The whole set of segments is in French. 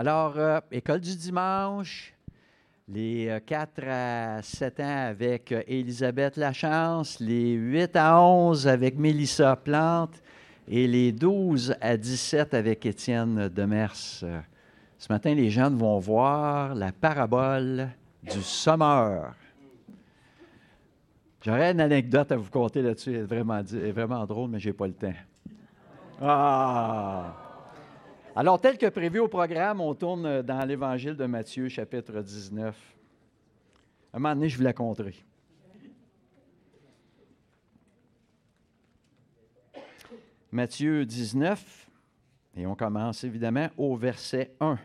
Alors, euh, école du dimanche, les 4 euh, à 7 ans avec euh, Elisabeth Lachance, les 8 à 11 avec Mélissa Plante et les 12 à 17 avec Étienne Demers. Ce matin, les jeunes vont voir la parabole du sommeur. J'aurais une anecdote à vous conter là-dessus, elle est vraiment, vraiment drôle, mais je n'ai pas le temps. Ah! Alors, tel que prévu au programme, on tourne dans l'Évangile de Matthieu, chapitre 19. À un moment donné, je vous la conterai. Matthieu 19, et on commence évidemment au verset 1.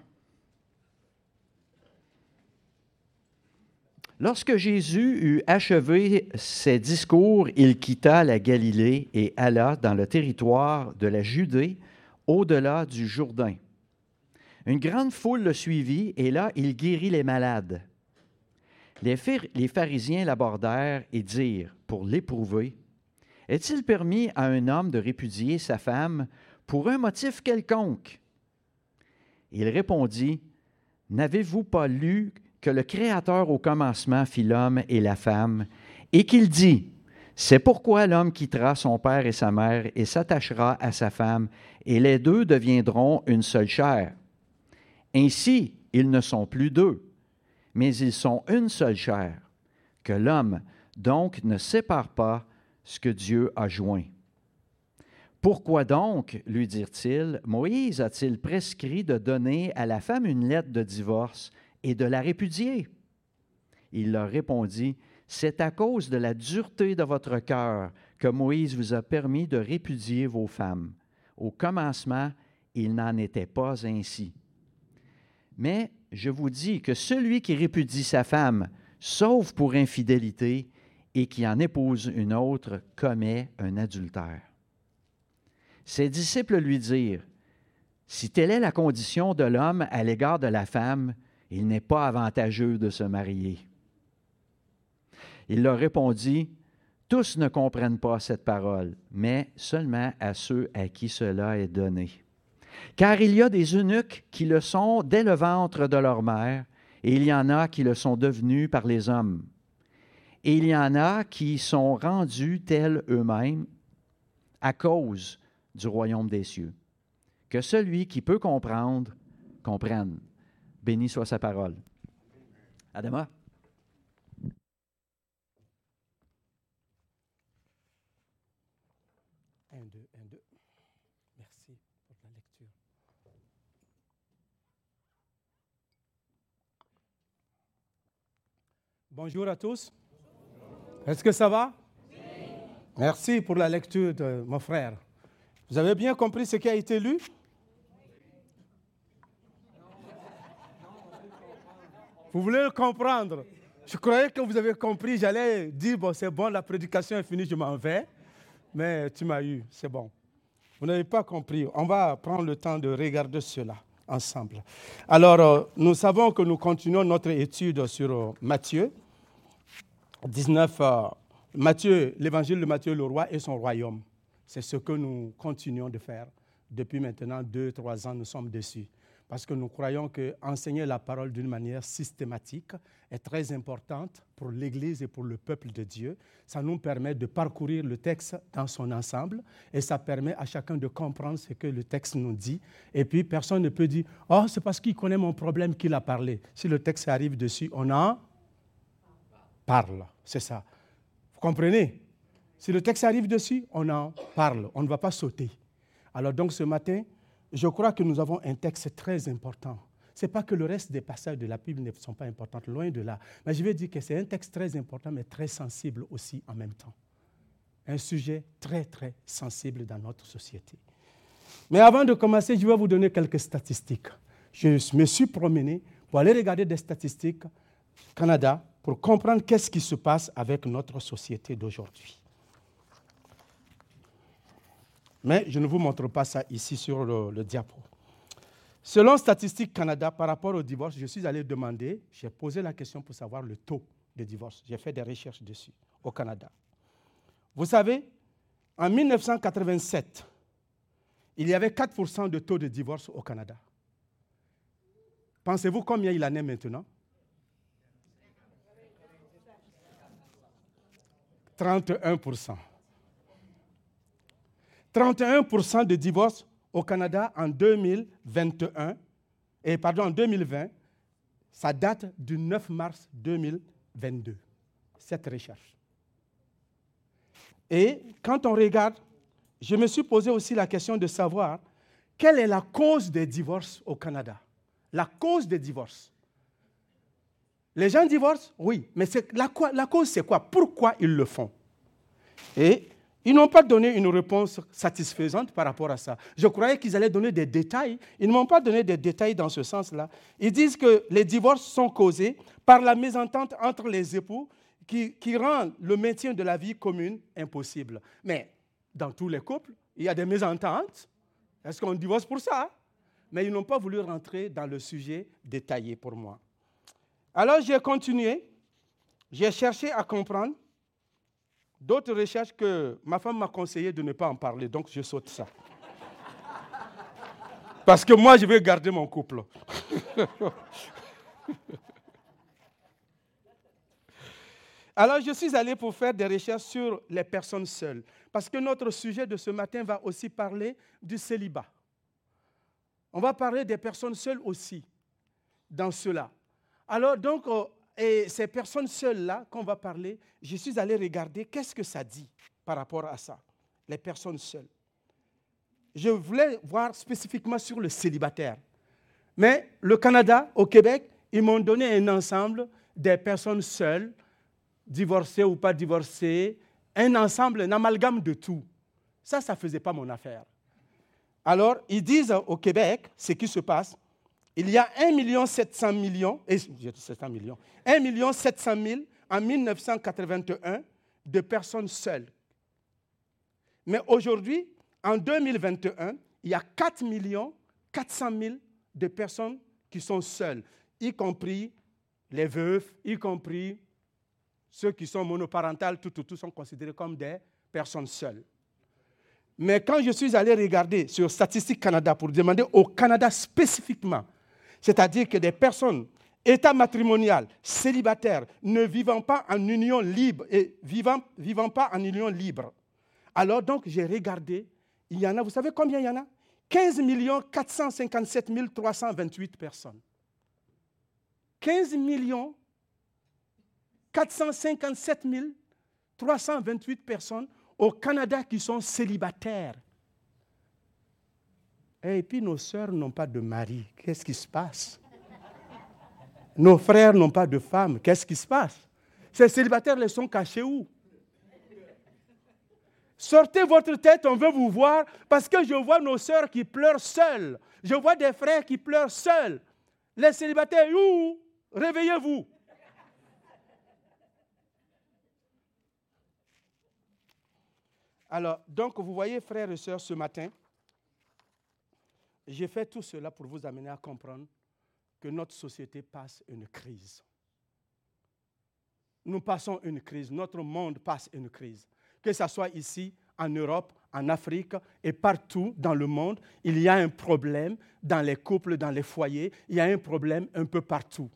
Lorsque Jésus eut achevé ses discours, il quitta la Galilée et alla dans le territoire de la Judée, au-delà du Jourdain. Une grande foule le suivit et là, il guérit les malades. Les, pharisiens l'abordèrent et dirent, pour l'éprouver, Est-il permis à un homme de répudier sa femme pour un motif quelconque Il répondit, N'avez-vous pas lu que le Créateur au commencement fit l'homme et la femme, et qu'il dit, C'est pourquoi l'homme quittera son père et sa mère et s'attachera à sa femme, et les deux deviendront une seule chair. Ainsi, ils ne sont plus deux, mais ils sont une seule chair, que l'homme donc ne sépare pas ce que Dieu a joint. Pourquoi donc, lui dirent-ils, Moïse a-t-il prescrit de donner à la femme une lettre de divorce et de la répudier? Il leur répondit, C'est à cause de la dureté de votre cœur que Moïse vous a permis de répudier vos femmes. Au commencement, il n'en était pas ainsi. Mais je vous dis que celui qui répudie sa femme, sauf pour infidélité, et qui en épouse une autre, commet un adultère. Ses disciples lui dirent, Si telle est la condition de l'homme à l'égard de la femme, il n'est pas avantageux de se marier. Il leur répondit, tous ne comprennent pas cette parole, mais seulement à ceux à qui cela est donné. Car il y a des eunuques qui le sont dès le ventre de leur mère, et il y en a qui le sont devenus par les hommes. Et il y en a qui sont rendus tels eux-mêmes à cause du royaume des cieux. Que celui qui peut comprendre, comprenne. Béni soit sa parole. Adama. Bonjour à tous. Est-ce que ça va? Merci pour la lecture de mon frère. Vous avez bien compris ce qui a été lu? Vous voulez le comprendre? Je croyais que vous avez compris. J'allais dire, bon, c'est bon, la prédication est finie, je m'en vais. Mais tu m'as eu, c'est bon. Vous n'avez pas compris. On va prendre le temps de regarder cela ensemble. Alors, euh, nous savons que nous continuons notre étude sur euh, Matthieu. 19, euh, Matthieu, l'évangile de Matthieu le roi et son royaume. C'est ce que nous continuons de faire. Depuis maintenant deux, trois ans, nous sommes dessus. Parce que nous croyons que enseigner la parole d'une manière systématique est très importante pour l'Église et pour le peuple de Dieu. Ça nous permet de parcourir le texte dans son ensemble et ça permet à chacun de comprendre ce que le texte nous dit. Et puis personne ne peut dire Oh, c'est parce qu'il connaît mon problème qu'il a parlé. Si le texte arrive dessus, on en parle. C'est ça. Vous comprenez? Si le texte arrive dessus, on en parle. On ne va pas sauter. Alors donc ce matin, je crois que nous avons un texte très important. Ce n'est pas que le reste des passages de la Bible ne sont pas importants, loin de là. Mais je vais dire que c'est un texte très important, mais très sensible aussi en même temps. Un sujet très, très sensible dans notre société. Mais avant de commencer, je vais vous donner quelques statistiques. Je me suis promené pour aller regarder des statistiques Canada, pour comprendre qu'est-ce qui se passe avec notre société d'aujourd'hui. Mais je ne vous montre pas ça ici sur le, diapo. Selon Statistique Canada, par rapport au divorce, je suis allé demander, j'ai posé la question pour savoir le taux de divorce. J'ai fait des recherches dessus au Canada. Vous savez, en 1987, il y avait 4% de taux de divorce au Canada. Pensez-vous combien il en est maintenant? 31%. 31% de divorces au Canada en 2021, et pardon, en 2020, ça date du 9 mars 2022, cette recherche. Et quand on regarde, je me suis posé aussi la question de savoir quelle est la cause des divorces au Canada. La cause des divorces. Les gens divorcent, oui, mais la, la cause c'est quoi? Pourquoi ils le font? Et ils n'ont pas donné une réponse satisfaisante par rapport à ça. Je croyais qu'ils allaient donner des détails. Ils ne m'ont pas donné des détails dans ce sens-là. Ils disent que les divorces sont causés par la mésentente entre les époux qui, qui rend le maintien de la vie commune impossible. Mais dans tous les couples, il y a des mésententes. Est-ce qu'on divorce pour ça? Mais ils n'ont pas voulu rentrer dans le sujet détaillé pour moi. Alors j'ai continué. J'ai cherché à comprendre d'autres recherches que ma femme m'a conseillé de ne pas en parler, donc je saute ça. Parce que moi, je vais garder mon couple. Alors, je suis allé pour faire des recherches sur les personnes seules, parce que notre sujet de ce matin va aussi parler du célibat. On va parler des personnes seules aussi dans cela. Alors, donc, euh, et ces personnes seules-là qu'on va parler, je suis allé regarder qu'est-ce que ça dit par rapport à ça, les personnes seules. Je voulais voir spécifiquement sur le célibataire. Mais le Canada, au Québec, ils m'ont donné un ensemble des personnes seules, divorcées ou pas divorcées, un ensemble, un amalgame de tout. Ça, ça ne faisait pas mon affaire. Alors, ils disent au Québec ce qui se passe il y a 1 700 millions, et, 700 millions, 1 700 000 en 1981 de personnes seules. Mais aujourd'hui, en 2021, il y a 4 400 000 de personnes qui sont seules, y compris les veufs, y compris ceux qui sont monoparentales, tout, tout, tout sont considérés comme des personnes seules. Mais quand je suis allé regarder sur Statistique Canada pour demander au Canada spécifiquement c'est-à-dire que des personnes, état matrimonial, célibataires, ne vivant pas en union libre et vivant, vivant pas en union libre. Alors donc j'ai regardé, il y en a, vous savez combien il y en a? 15 457 328 personnes. 15 457 328 personnes au Canada qui sont célibataires. Et puis nos sœurs n'ont pas de mari. Qu'est-ce qui se passe? Nos frères n'ont pas de femme. Qu'est-ce qui se passe? Ces célibataires les sont cachés où? Sortez votre tête, on veut vous voir, parce que je vois nos sœurs qui pleurent seules. Je vois des frères qui pleurent seuls. Les célibataires, où? Réveillez-vous. Alors, donc, vous voyez, frères et sœurs, ce matin, j'ai fait tout cela pour vous amener à comprendre que notre société passe une crise. Nous passons une crise, notre monde passe une crise. Que ce soit ici, en Europe, en Afrique et partout dans le monde, il y a un problème dans les couples, dans les foyers, il y a un problème un peu partout.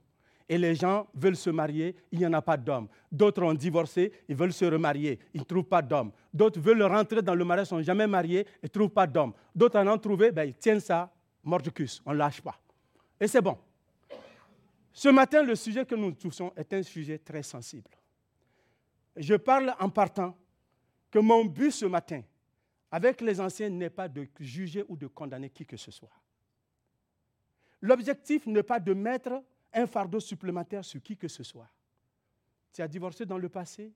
Et les gens veulent se marier, il n'y en a pas d'hommes. D'autres ont divorcé, ils veulent se remarier, ils ne trouvent pas d'hommes. D'autres veulent rentrer dans le mariage, ils ne sont jamais mariés, ils ne trouvent pas d'hommes. D'autres en ont trouvé, ben, ils tiennent ça, mordicus, on ne lâche pas. Et c'est bon. Ce matin, le sujet que nous touchons est un sujet très sensible. Je parle en partant que mon but ce matin, avec les anciens, n'est pas de juger ou de condamner qui que ce soit. L'objectif n'est pas de mettre un fardeau supplémentaire sur qui que ce soit. Tu as divorcé dans le passé,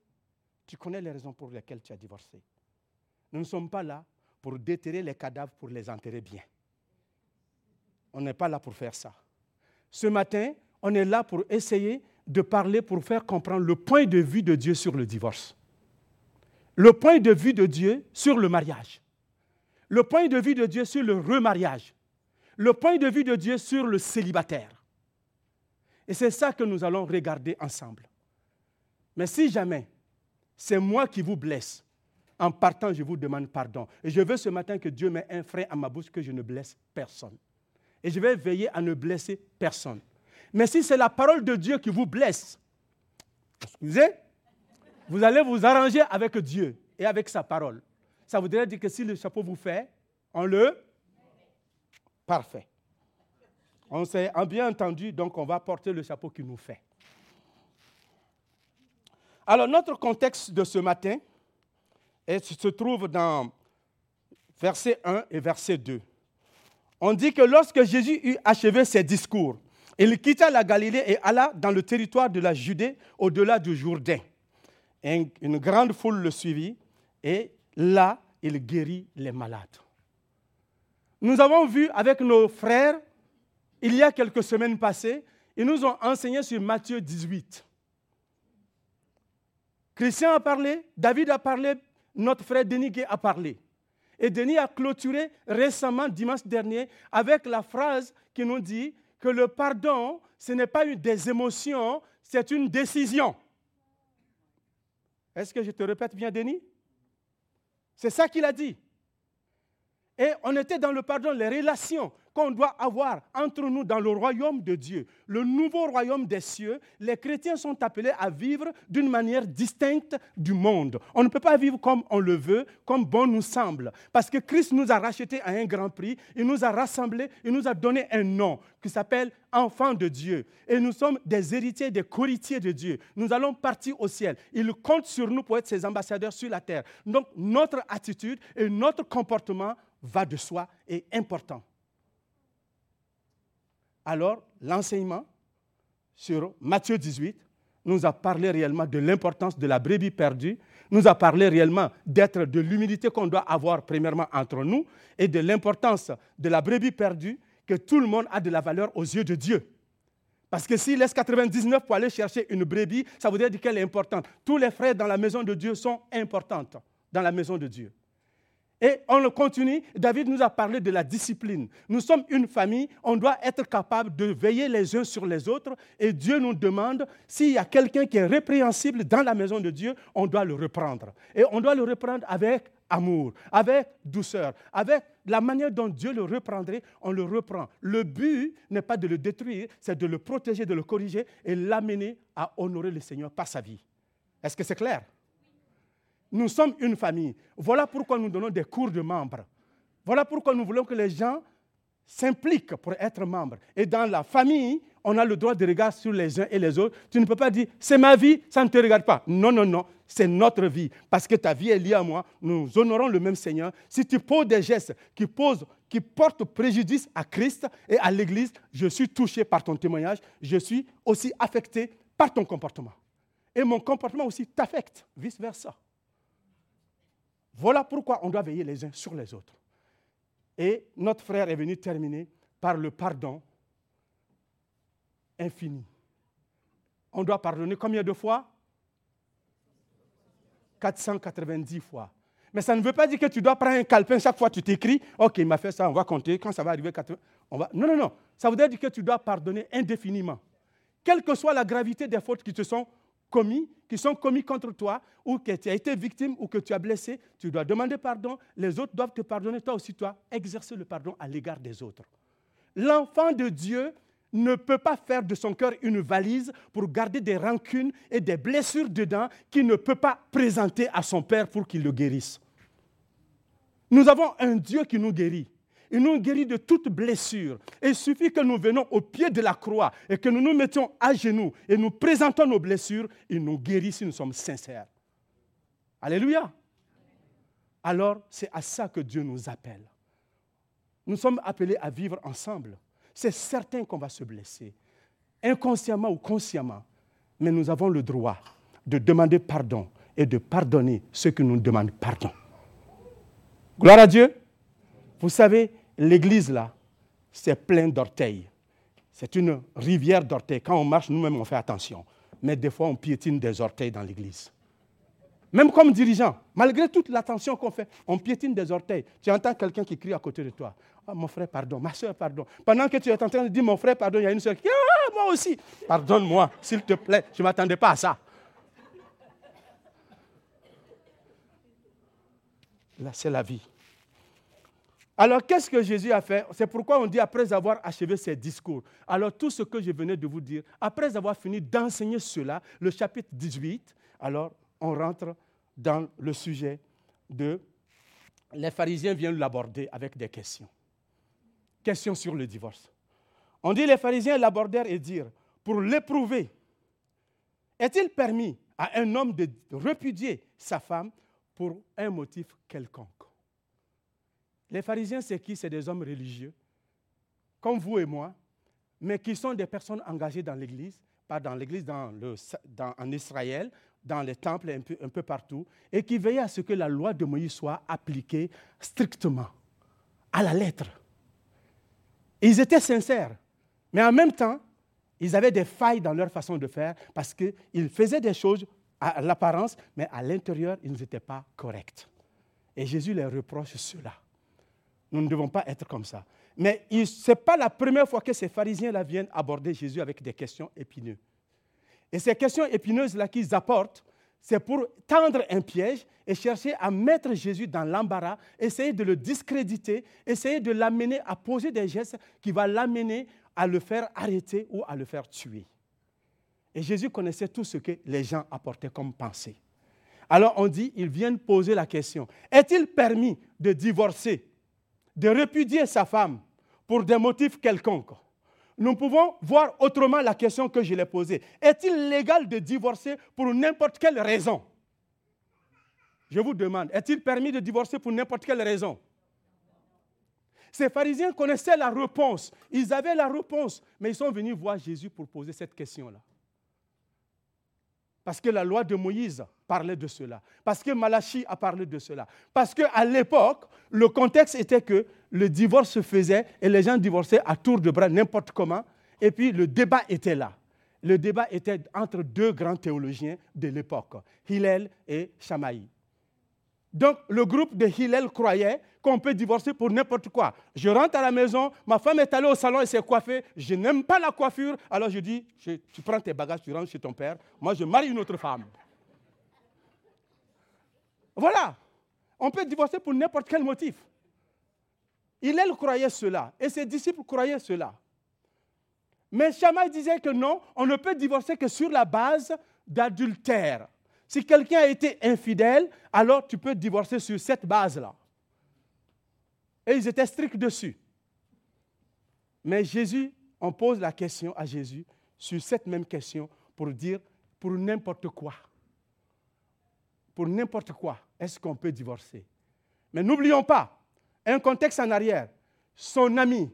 tu connais les raisons pour lesquelles tu as divorcé. Nous ne sommes pas là pour déterrer les cadavres pour les enterrer bien. On n'est pas là pour faire ça. Ce matin, on est là pour essayer de parler, pour faire comprendre le point de vue de Dieu sur le divorce. Le point de vue de Dieu sur le mariage. Le point de vue de Dieu sur le remariage. Le point de vue de Dieu sur le célibataire. Et c'est ça que nous allons regarder ensemble. Mais si jamais c'est moi qui vous blesse, en partant, je vous demande pardon. Et je veux ce matin que Dieu mette un frein à ma bouche, que je ne blesse personne. Et je vais veiller à ne blesser personne. Mais si c'est la parole de Dieu qui vous blesse, excusez, vous allez vous arranger avec Dieu et avec sa parole. Ça voudrait dire que si le chapeau vous fait, on le... Parfait. On s'est bien entendu, donc on va porter le chapeau qui nous fait. Alors, notre contexte de ce matin se trouve dans verset 1 et verset 2. On dit que lorsque Jésus eut achevé ses discours, il quitta la Galilée et alla dans le territoire de la Judée, au-delà du Jourdain. une grande foule le suivit et là, il guérit les malades. Nous avons vu avec nos frères, il y a quelques semaines passées, ils nous ont enseigné sur Matthieu 18. Christian a parlé, David a parlé, notre frère Denis a parlé. Et Denis a clôturé récemment, dimanche dernier, avec la phrase qui nous dit que le pardon, ce n'est pas une des émotions, c'est une décision. Est-ce que je te répète bien, Denis? C'est ça qu'il a dit. Et on était dans le pardon, les relations qu'on doit avoir entre nous dans le royaume de Dieu, le nouveau royaume des cieux, les chrétiens sont appelés à vivre d'une manière distincte du monde. On ne peut pas vivre comme on le veut, comme bon nous semble, parce que Christ nous a rachetés à un grand prix, il nous a rassemblés, il nous a donné un nom qui s'appelle enfant de Dieu. Et nous sommes des héritiers, des coritiers de Dieu. Nous allons partir au ciel. Il compte sur nous pour être ses ambassadeurs sur la terre. Donc notre attitude et notre comportement va de soi et important. Alors, l'enseignement sur Matthieu 18 nous a parlé réellement de l'importance de la brebis perdue, nous a parlé réellement d'être de l'humilité qu'on doit avoir premièrement entre nous et de l'importance de la brebis perdue, que tout le monde a de la valeur aux yeux de Dieu. Parce que s'il laisse 99 pour aller chercher une brebis, ça veut dire qu'elle est importante. Tous les frères dans la maison de Dieu sont importants dans la maison de Dieu. Et on le continue. David nous a parlé de la discipline. Nous sommes une famille, on doit être capable de veiller les uns sur les autres. Et Dieu nous demande, s'il y a quelqu'un qui est répréhensible dans la maison de Dieu, on doit le reprendre. Et on doit le reprendre avec amour, avec douceur, avec la manière dont Dieu le reprendrait, on le reprend. Le but n'est pas de le détruire, c'est de le protéger, de le corriger et l'amener à honorer le Seigneur par sa vie. Est-ce que c'est clair? Nous sommes une famille. Voilà pourquoi nous donnons des cours de membres. Voilà pourquoi nous voulons que les gens s'impliquent pour être membres. Et dans la famille, on a le droit de regarder sur les uns et les autres. Tu ne peux pas dire, c'est ma vie, ça ne te regarde pas. Non, non, non, c'est notre vie. Parce que ta vie est liée à moi. Nous honorons le même Seigneur. Si tu poses des gestes qui, posent, qui portent préjudice à Christ et à l'Église, je suis touché par ton témoignage. Je suis aussi affecté par ton comportement. Et mon comportement aussi t'affecte, vice-versa. Voilà pourquoi on doit veiller les uns sur les autres. Et notre frère est venu terminer par le pardon infini. On doit pardonner combien de fois? 490 fois. Mais ça ne veut pas dire que tu dois prendre un calepin chaque fois que tu t'écris, OK, il m'a fait ça, on va compter, quand ça va arriver, on va... Non, non, non. Ça veut dire que tu dois pardonner indéfiniment. Quelle que soit la gravité des fautes qui te sont commis, qui sont commis contre toi, ou que tu as été victime, ou que tu as blessé, tu dois demander pardon. Les autres doivent te pardonner. Toi aussi, toi, exercer le pardon à l'égard des autres. L'enfant de Dieu ne peut pas faire de son cœur une valise pour garder des rancunes et des blessures dedans qu'il ne peut pas présenter à son Père pour qu'il le guérisse. Nous avons un Dieu qui nous guérit. Il nous guérit de toute blessure. il suffit que nous venons au pied de la croix et que nous nous mettions à genoux et nous présentons nos blessures. Il nous guérit si nous sommes sincères. Alléluia. Alors, c'est à ça que Dieu nous appelle. Nous sommes appelés à vivre ensemble. C'est certain qu'on va se blesser, inconsciemment ou consciemment, mais nous avons le droit de demander pardon et de pardonner ceux qui nous demandent pardon. Gloire à Dieu. Vous savez, l'église là, c'est plein d'orteils. C'est une rivière d'orteils. Quand on marche, nous-mêmes, on fait attention. Mais des fois, on piétine des orteils dans l'église. Même comme dirigeant, malgré toute l'attention qu'on fait, on piétine des orteils. Tu entends quelqu'un qui crie à côté de toi. Ah, mon frère, pardon. Ma soeur, pardon. Pendant que tu es en train de dire, mon frère, pardon, il y a une soeur qui dit, ah, moi aussi. Pardonne-moi, s'il te plaît. Je ne m'attendais pas à ça. Là, c'est la vie. Alors, qu'est-ce que Jésus a fait? C'est pourquoi on dit après avoir achevé ses discours. Alors, tout ce que je venais de vous dire, après avoir fini d'enseigner cela, le chapitre 18, alors on rentre dans le sujet de... Les pharisiens viennent l'aborder avec des questions. Questions sur le divorce. On dit les pharisiens l'abordèrent et dirent, pour l'éprouver, est-il permis à un homme de repudier sa femme pour un motif quelconque? Les pharisiens, c'est qui? C'est des hommes religieux, comme vous et moi, mais qui sont des personnes engagées dans l'Église, pas dans l'Église, dans en Israël, dans les temples, un peu, un peu partout, et qui veillaient à ce que la loi de Moïse soit appliquée strictement, à la lettre. ils étaient sincères, mais en même temps, ils avaient des failles dans leur façon de faire parce qu'ils faisaient des choses à l'apparence, mais à l'intérieur, ils n'étaient pas corrects. Et Jésus les reproche cela. Nous ne devons pas être comme ça. Mais ce n'est pas la première fois que ces pharisiens-là viennent aborder Jésus avec des questions épineuses. Et ces questions épineuses-là qu'ils apportent, c'est pour tendre un piège et chercher à mettre Jésus dans l'embarras, essayer de le discréditer, essayer de l'amener à poser des gestes qui vont l'amener à le faire arrêter ou à le faire tuer. Et Jésus connaissait tout ce que les gens apportaient comme pensée. Alors on dit, ils viennent poser la question, est-il permis de divorcer, de répudier sa femme pour des motifs quelconques Nous pouvons voir autrement la question que je l'ai posée. Est-il légal de divorcer pour n'importe quelle raison? Je vous demande, est-il permis de divorcer pour n'importe quelle raison? Ces pharisiens connaissaient la réponse. Ils avaient la réponse. Mais ils sont venus voir Jésus pour poser cette question-là. Parce que la loi de Moïse parlait de cela. Parce que Malachi a parlé de cela. Parce qu'à l'époque, le contexte était que le divorce se faisait et les gens divorçaient à tour de bras, n'importe comment. Et puis le débat était là. Le débat était entre deux grands théologiens de l'époque, Hillel et Shamaï. Donc le groupe de Hillel croyait qu'on peut divorcer pour n'importe quoi. Je rentre à la maison, ma femme est allée au salon et s'est coiffée, je n'aime pas la coiffure, alors je dis, tu prends tes bagages, tu rentres chez ton père, moi je marie une autre femme. Voilà, on peut divorcer pour n'importe quel motif. Il, elle croyait cela, et ses disciples croyaient cela. Mais Shammai disait que non, on ne peut divorcer que sur la base d'adultère. Si quelqu'un a été infidèle, alors tu peux divorcer sur cette base-là. Et ils étaient stricts dessus. Mais Jésus, on pose la question à Jésus sur cette même question pour dire pour n'importe quoi. Pour n'importe quoi, est-ce qu'on peut divorcer? Mais n'oublions pas, un contexte en arrière, son ami,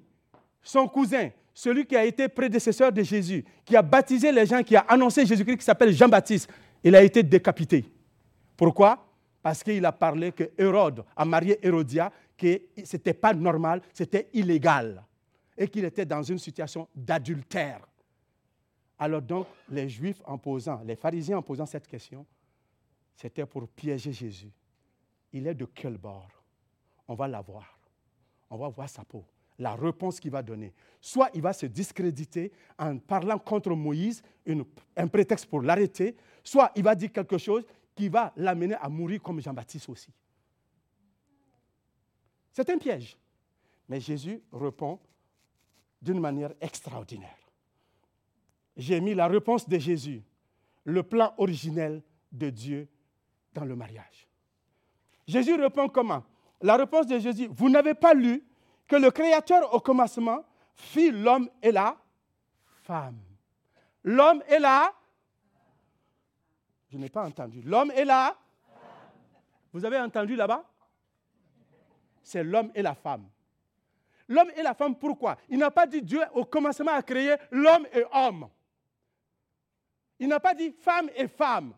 son cousin, celui qui a été prédécesseur de Jésus, qui a baptisé les gens, qui a annoncé Jésus-Christ, qui s'appelle Jean-Baptiste, il a été décapité. Pourquoi? Parce qu'il a parlé que Hérode a marié Hérodia, que ce n'était pas normal, c'était illégal et qu'il était dans une situation d'adultère. Alors donc, les Juifs en posant, les pharisiens en posant cette question, c'était pour piéger Jésus. Il est de quel bord? On va la voir. On va voir sa peau. La réponse qu'il va donner. Soit il va se discréditer en parlant contre Moïse, un prétexte pour l'arrêter, soit il va dire quelque chose qui va l'amener à mourir comme Jean-Baptiste aussi. C'est un piège. Mais Jésus répond d'une manière extraordinaire. J'ai mis la réponse de Jésus, le plan originel de Dieu le mariage. Jésus répond comment? La réponse de Jésus, vous n'avez pas lu que le Créateur au commencement fit l'homme et la femme. L'homme est là. Je n'ai pas entendu. L'homme est là. Vous avez entendu là-bas? C'est l'homme et la femme. L'homme et la femme, pourquoi? Il n'a pas dit Dieu au commencement a créé l'homme et homme. Il n'a pas dit femme et femme.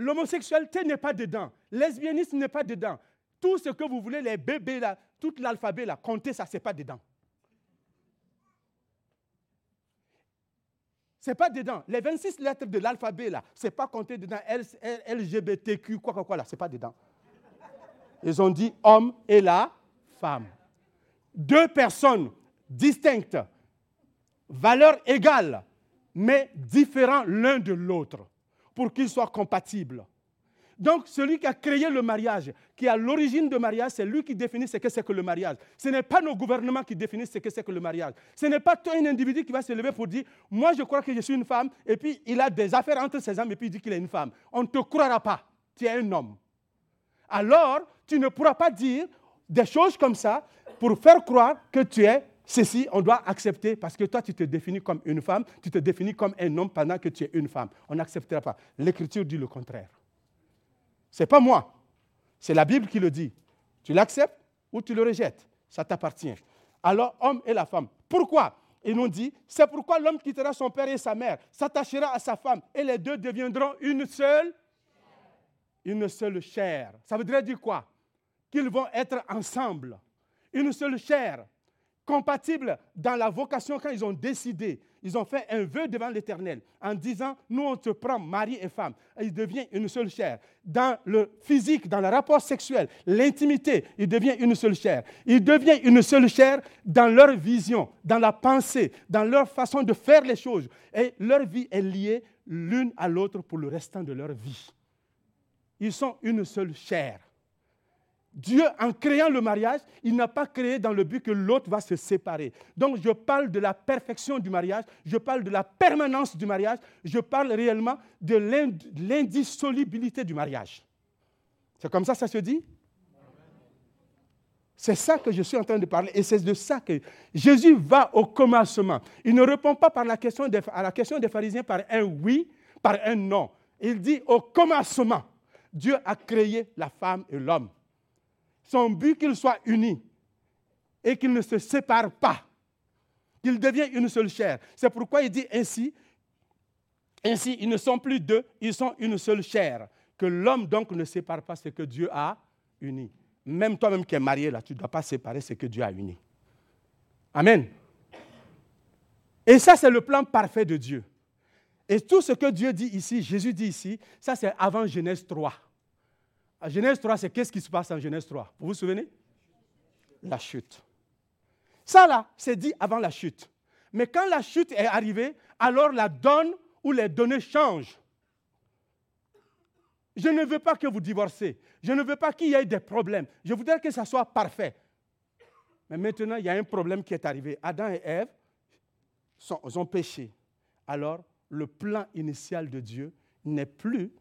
L'homosexualité n'est pas dedans. Lesbianisme n'est pas dedans. Tout ce que vous voulez, les bébés là, tout l'alphabet là, compter ça, c'est pas dedans. C'est pas dedans. Les 26 lettres de l'alphabet là, c'est pas compté dedans. LGBTQ, quoi, quoi, quoi là, c'est pas dedans. Ils ont dit homme et la femme. Deux personnes distinctes, valeurs égales, mais différents l'un de l'autre, pour qu'ils soient compatibles. Donc, celui qui a créé le mariage, qui a l'origine du mariage, c'est lui qui définit ce que c'est que le mariage. Ce n'est pas nos gouvernements qui définissent ce que c'est que le mariage. Ce n'est pas toi, un individu, qui va se lever pour dire Moi, je crois que je suis une femme, et puis il a des affaires entre ses hommes, et puis il dit qu'il est une femme. On ne te croira pas. Tu es un homme. Alors, tu ne pourras pas dire des choses comme ça pour faire croire que tu es ceci, on doit accepter parce que toi, tu te définis comme une femme, tu te définis comme un homme pendant que tu es une femme. On n'acceptera pas. L'Écriture dit le contraire. Ce n'est pas moi, c'est la Bible qui le dit. Tu l'acceptes ou tu le rejettes, ça t'appartient. Alors, homme et la femme. Pourquoi? Il nous dit, c'est pourquoi l'homme quittera son père et sa mère, s'attachera à sa femme, et les deux deviendront une seule, une seule chair. Ça voudrait dire quoi? Qu'ils vont être ensemble, une seule chair compatibles dans la vocation quand ils ont décidé, ils ont fait un vœu devant l'Éternel en disant, nous on te prend mari et femme. Il devient une seule chair. Dans le physique, dans le rapport sexuel, l'intimité, il devient une seule chair. Il devient une seule chair dans leur vision, dans la pensée, dans leur façon de faire les choses. Et leur vie est liée l'une à l'autre pour le restant de leur vie. Ils sont une seule chair. Dieu, en créant le mariage, il n'a pas créé dans le but que l'autre va se séparer. Donc, je parle de la perfection du mariage, je parle de la permanence du mariage, je parle réellement de l'indissolubilité du mariage. C'est comme ça ça se dit? C'est ça que je suis en train de parler et c'est de ça que Jésus va au commencement. Il ne répond pas par la question à la question des pharisiens par un oui, par un non. Il dit au commencement, Dieu a créé la femme et l'homme son but qu'ils soient unis et qu'ils ne se séparent pas, qu'ils deviennent une seule chair. C'est pourquoi il dit ainsi, ainsi ils ne sont plus deux, ils sont une seule chair. Que l'homme donc ne sépare pas ce que Dieu a uni. Même toi-même qui es marié là, tu ne dois pas séparer ce que Dieu a uni. Amen. Et ça, c'est le plan parfait de Dieu. Et tout ce que Dieu dit ici, Jésus dit ici, ça c'est avant Genèse 3. Genèse 3, c'est qu'est-ce qui se passe en Genèse 3 Vous vous souvenez? La chute. Ça là, c'est dit avant la chute. Mais quand la chute est arrivée, alors la donne ou les données changent. Je ne veux pas que vous divorcez. Je ne veux pas qu'il y ait des problèmes. Je voudrais que ça soit parfait. Mais maintenant, il y a un problème qui est arrivé. Adam et Ève ont péché. Alors, le plan initial de Dieu n'est plus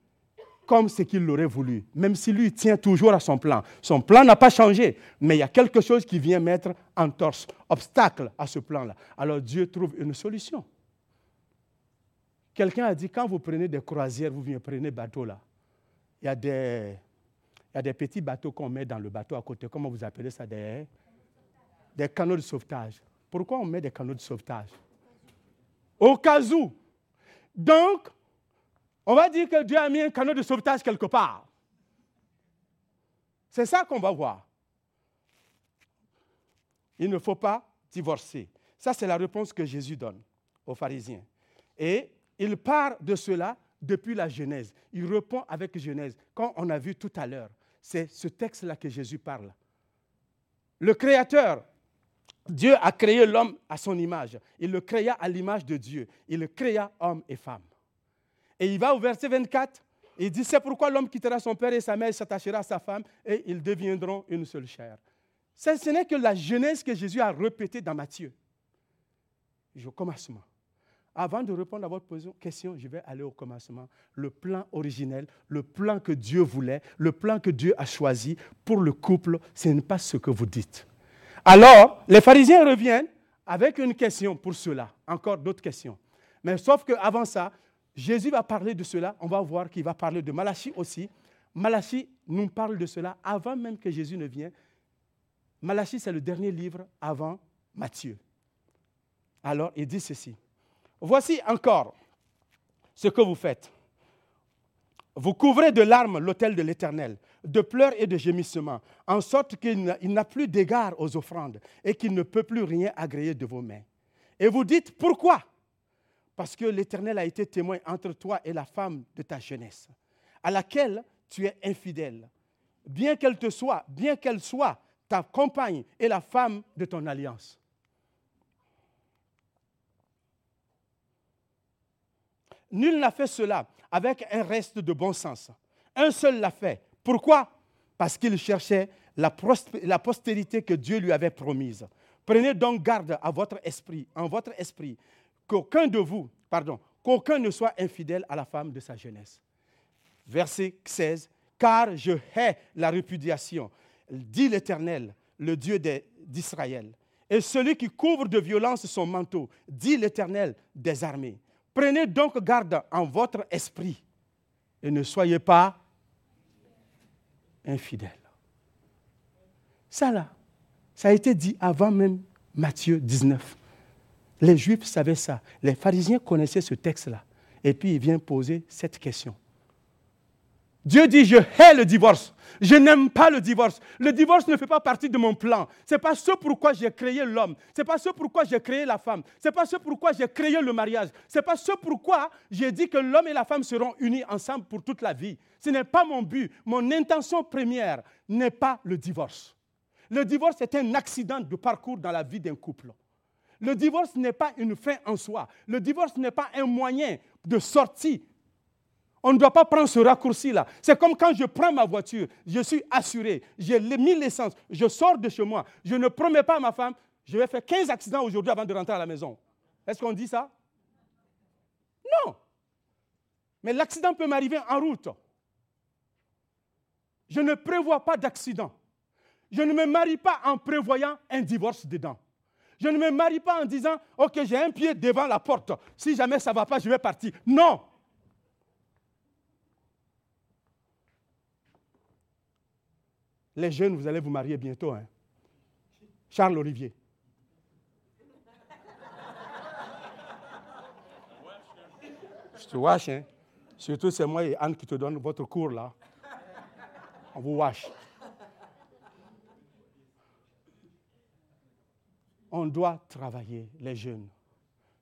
comme ce qu'il aurait voulu, même si lui tient toujours à son plan. Son plan n'a pas changé, mais il y a quelque chose qui vient mettre en torse, obstacle à ce plan-là. Alors Dieu trouve une solution. Quelqu'un a dit, quand vous prenez des croisières, vous venez prenez bateau là. Il y a des, il y a des petits bateaux qu'on met dans le bateau à côté. Comment vous appelez ça? Des, des canaux de sauvetage. Pourquoi on met des canaux de sauvetage? Au cas où. Donc, on va dire que Dieu a mis un canot de sauvetage quelque part. C'est ça qu'on va voir. Il ne faut pas divorcer. Ça, c'est la réponse que Jésus donne aux pharisiens. Et il part de cela depuis la Genèse. Il répond avec Genèse. Quand on a vu tout à l'heure, c'est ce texte-là que Jésus parle. Le Créateur, Dieu a créé l'homme à son image. Il le créa à l'image de Dieu. Il le créa homme et femme. Et il va au verset 24. Il dit, c'est pourquoi l'homme quittera son père et sa mère, s'attachera à sa femme, et ils deviendront une seule chair. Ce n'est que la jeunesse que Jésus a répétée dans Matthieu. Au commencement. Avant de répondre à votre question, je vais aller au commencement. Le plan originel, le plan que Dieu voulait, le plan que Dieu a choisi pour le couple, ce n'est pas ce que vous dites. Alors, les pharisiens reviennent avec une question pour cela, encore d'autres questions. Mais sauf qu'avant ça, Jésus va parler de cela. On va voir qu'il va parler de Malachie aussi. Malachie nous parle de cela avant même que Jésus ne vienne. Malachie, c'est le dernier livre avant Matthieu. Alors, il dit ceci. Voici encore ce que vous faites. Vous couvrez de larmes l'autel de l'Éternel, de pleurs et de gémissements, en sorte qu'il n'a plus d'égard aux offrandes et qu'il ne peut plus rien agréer de vos mains. Et vous dites, pourquoi? Parce que l'Éternel a été témoin entre toi et la femme de ta jeunesse, à laquelle tu es infidèle, bien qu'elle te soit, bien qu'elle soit ta compagne et la femme de ton alliance. Nul n'a fait cela avec un reste de bon sens, Un seul l'a fait. Pourquoi? Parce qu'il cherchait la, postérité que Dieu lui avait promise. Prenez donc garde à votre esprit, en votre esprit, qu'aucun de vous, pardon, qu'aucun ne soit infidèle à la femme de sa jeunesse. Verset 16, car je hais la répudiation, dit l'Éternel, le Dieu d'Israël. Et celui qui couvre de violence son manteau, dit l'Éternel des armées. Prenez donc garde en votre esprit et ne soyez pas infidèles. Ça là, ça a été dit avant même Matthieu 19. Les Juifs savaient ça. Les pharisiens connaissaient ce texte-là. Et puis il vient poser cette question. Dieu dit, je hais le divorce. Je n'aime pas le divorce. Le divorce ne fait pas partie de mon plan. Ce n'est pas ce pourquoi j'ai créé l'homme. Ce n'est pas ce pourquoi j'ai créé la femme. Ce n'est pas ce pourquoi j'ai créé le mariage. Ce n'est pas ce pourquoi j'ai dit que l'homme et la femme seront unis ensemble pour toute la vie. Ce n'est pas mon but. Mon intention première n'est pas le divorce. Le divorce est un accident de parcours dans la vie d'un couple. Le divorce n'est pas une fin en soi. Le divorce n'est pas un moyen de sortie. On ne doit pas prendre ce raccourci-là. C'est comme quand je prends ma voiture, je suis assuré, j'ai mis l'essence, je sors de chez moi, je ne promets pas à ma femme, je vais faire 15 accidents aujourd'hui avant de rentrer à la maison. Est-ce qu'on dit ça? Non. Mais l'accident peut m'arriver en route. Je ne prévois pas d'accident. Je ne me marie pas en prévoyant un divorce dedans. Je ne me marie pas en disant, OK, j'ai un pied devant la porte. Si jamais ça ne va pas, je vais partir. Non. Les jeunes, vous allez vous marier bientôt. Hein? Charles Olivier. Je te wash, hein? Surtout c'est moi et Anne qui te donnent votre cours là. On vous wash. On doit travailler, les jeunes.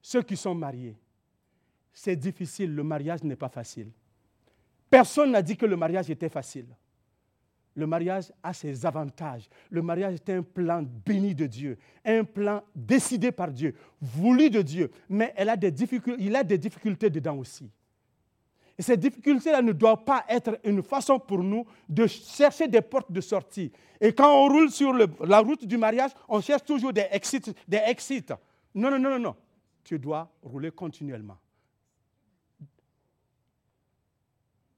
Ceux qui sont mariés, c'est difficile, le mariage n'est pas facile. Personne n'a dit que le mariage était facile. Le mariage a ses avantages. Le mariage est un plan béni de Dieu, un plan décidé par Dieu, voulu de Dieu, mais il a des difficultés dedans aussi. Et ces difficultés-là ne doivent pas être une façon pour nous de chercher des portes de sortie. Et quand on roule sur la route du mariage, on cherche toujours des exits, des exits. Non, non, non, non, non. Tu dois rouler continuellement.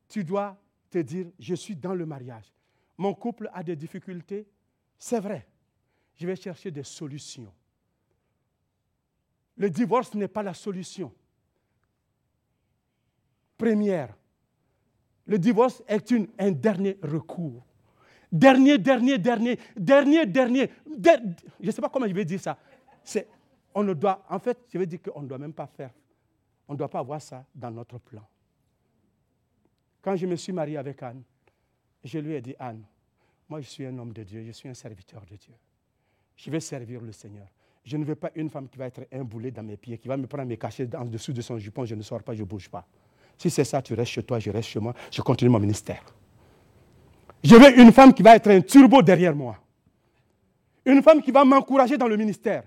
Tu dois te dire, je suis dans le mariage. Mon couple a des difficultés. C'est vrai. Je vais chercher des solutions. Le divorce n'est pas la solution première. Le divorce est une, un dernier recours. Dernier, dernier, dernier, dernier, dernier. je ne sais pas comment je vais dire ça. C'est, on ne doit, en fait, je vais dire qu'on ne doit même pas faire. On ne doit pas avoir ça dans notre plan. Quand je me suis marié avec Anne, je lui ai dit, Anne, moi je suis un homme de Dieu, je suis un serviteur de Dieu. Je vais servir le Seigneur. Je ne veux pas une femme qui va être un boulet dans mes pieds, qui va me prendre mes cachets en dessous de son jupon, je ne sors pas, je ne bouge pas. Si c'est ça, tu restes chez toi, je reste chez moi, je continue mon ministère. Je veux une femme qui va être un turbo derrière moi. Une femme qui va m'encourager dans le ministère.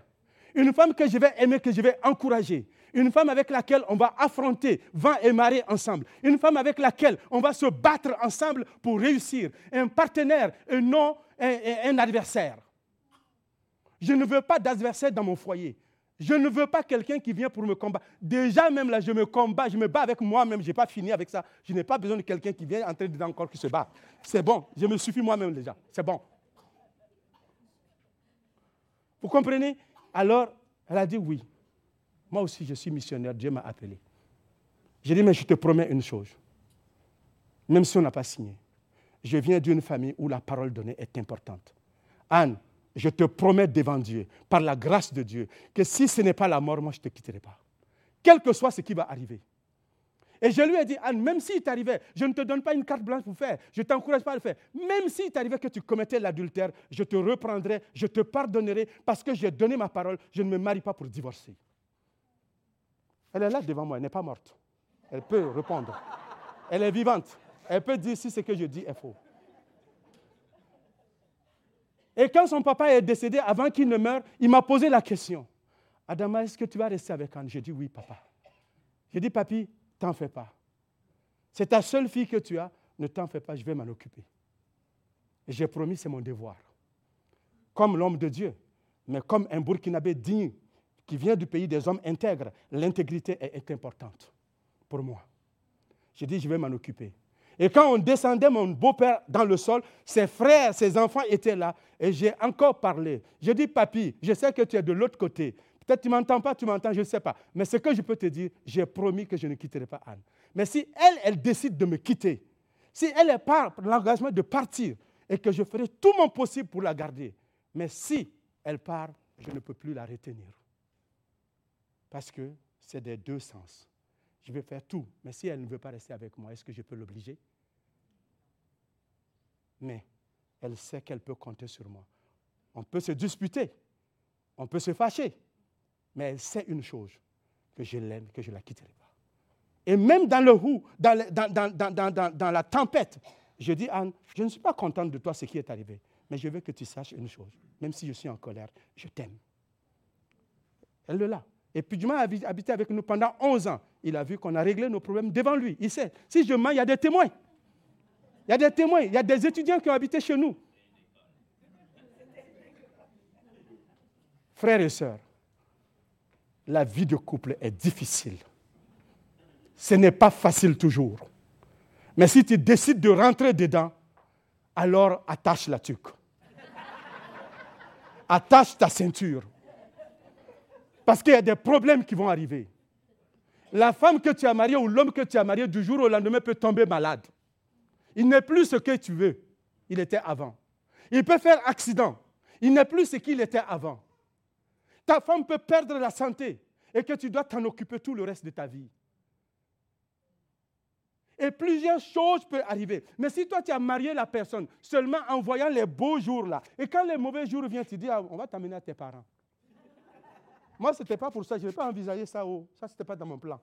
Une femme que je vais aimer, que je vais encourager. Une femme avec laquelle on va affronter vent et marée ensemble. Une femme avec laquelle on va se battre ensemble pour réussir. Un partenaire et non un, un adversaire. Je ne veux pas d'adversaire dans mon foyer. Je ne veux pas quelqu'un qui vient pour me combattre. Déjà, même là, je me combats, je me bats avec moi-même. Je n'ai pas fini avec ça. Je n'ai pas besoin de quelqu'un qui vient entrer dedans encore qui se bat. C'est bon. Je me suffis moi-même déjà. C'est bon. Vous comprenez? Alors, elle a dit oui. Moi aussi, je suis missionnaire. Dieu m'a appelé. J'ai dit, mais je te promets une chose. Même si on n'a pas signé. Je viens d'une famille où la parole donnée est importante. Anne, je te promets devant Dieu, par la grâce de Dieu, que si ce n'est pas la mort, moi je ne te quitterai pas. Quel que soit ce qui va arriver. Et je lui ai dit, Anne, même s'il t'arrivait, je ne te donne pas une carte blanche pour faire, je ne t'encourage pas à le faire. Même s'il t'arrivait que tu commettais l'adultère, je te reprendrai, je te pardonnerai, parce que j'ai donné ma parole, je ne me marie pas pour divorcer. Elle est là devant moi, elle n'est pas morte. Elle peut répondre. Elle est vivante. Elle peut dire si ce que je dis est faux. Et quand son papa est décédé, avant qu'il ne meure, il m'a posé la question. Adama, est-ce que tu vas rester avec Anne? J'ai dit oui, papa. J'ai dit, papi, t'en fais pas. C'est ta seule fille que tu as. ne t'en fais pas, je vais m'en occuper. J'ai promis, c'est mon devoir. Comme l'homme de Dieu, mais comme un Burkinabé digne qui vient du pays des hommes intègres, l'intégrité est importante pour moi. J'ai dit, je vais m'en occuper. Et quand on descendait mon beau-père dans le sol, ses frères, ses enfants étaient là. Et j'ai encore parlé. J'ai dit, papy, je sais que tu es de l'autre côté. Peut-être tu ne m'entends pas, tu m'entends, je ne sais pas. Mais ce que je peux te dire, j'ai promis que je ne quitterai pas Anne. Mais si elle, elle décide de me quitter, si elle est par l'engagement de partir, et que je ferai tout mon possible pour la garder, mais si elle part, je ne peux plus la retenir. Parce que c'est des deux sens. Je vais faire tout, mais si elle ne veut pas rester avec moi, est-ce que je peux l'obliger? Mais elle sait qu'elle peut compter sur moi. On peut se disputer, on peut se fâcher, mais elle sait une chose, que je l'aime, que je ne la quitterai pas. Et même dans le hou, dans, dans, dans, la tempête, je dis, Anne, je ne suis pas contente de toi, ce qui est arrivé, mais je veux que tu saches une chose, même si je suis en colère, je t'aime. Elle le l'a. Et puis Dieu a habité avec nous pendant 11 ans. Il a vu qu'on a réglé nos problèmes devant lui. Il sait, si je mens, il y a des témoins. Il y a des témoins, il y a des étudiants qui ont habité chez nous. Frères et sœurs, la vie de couple est difficile. Ce n'est pas facile toujours. Mais si tu décides de rentrer dedans, alors attache la tuque. Attache ta ceinture. Parce qu'il y a des problèmes qui vont arriver. La femme que tu as mariée ou l'homme que tu as marié du jour au lendemain peut tomber malade. Il n'est plus ce que tu veux. Il était avant. Il peut faire accident. Il n'est plus ce qu'il était avant. Ta femme peut perdre la santé et que tu dois t'en occuper tout le reste de ta vie. Et plusieurs choses peuvent arriver. Mais si toi, tu as marié la personne seulement en voyant les beaux jours là, et quand les mauvais jours viennent, tu dis, ah, on va t'amener à tes parents. Moi, ce n'était pas pour ça. Je n'ai pas envisagé ça. Oh, ça, ce n'était pas dans mon plan.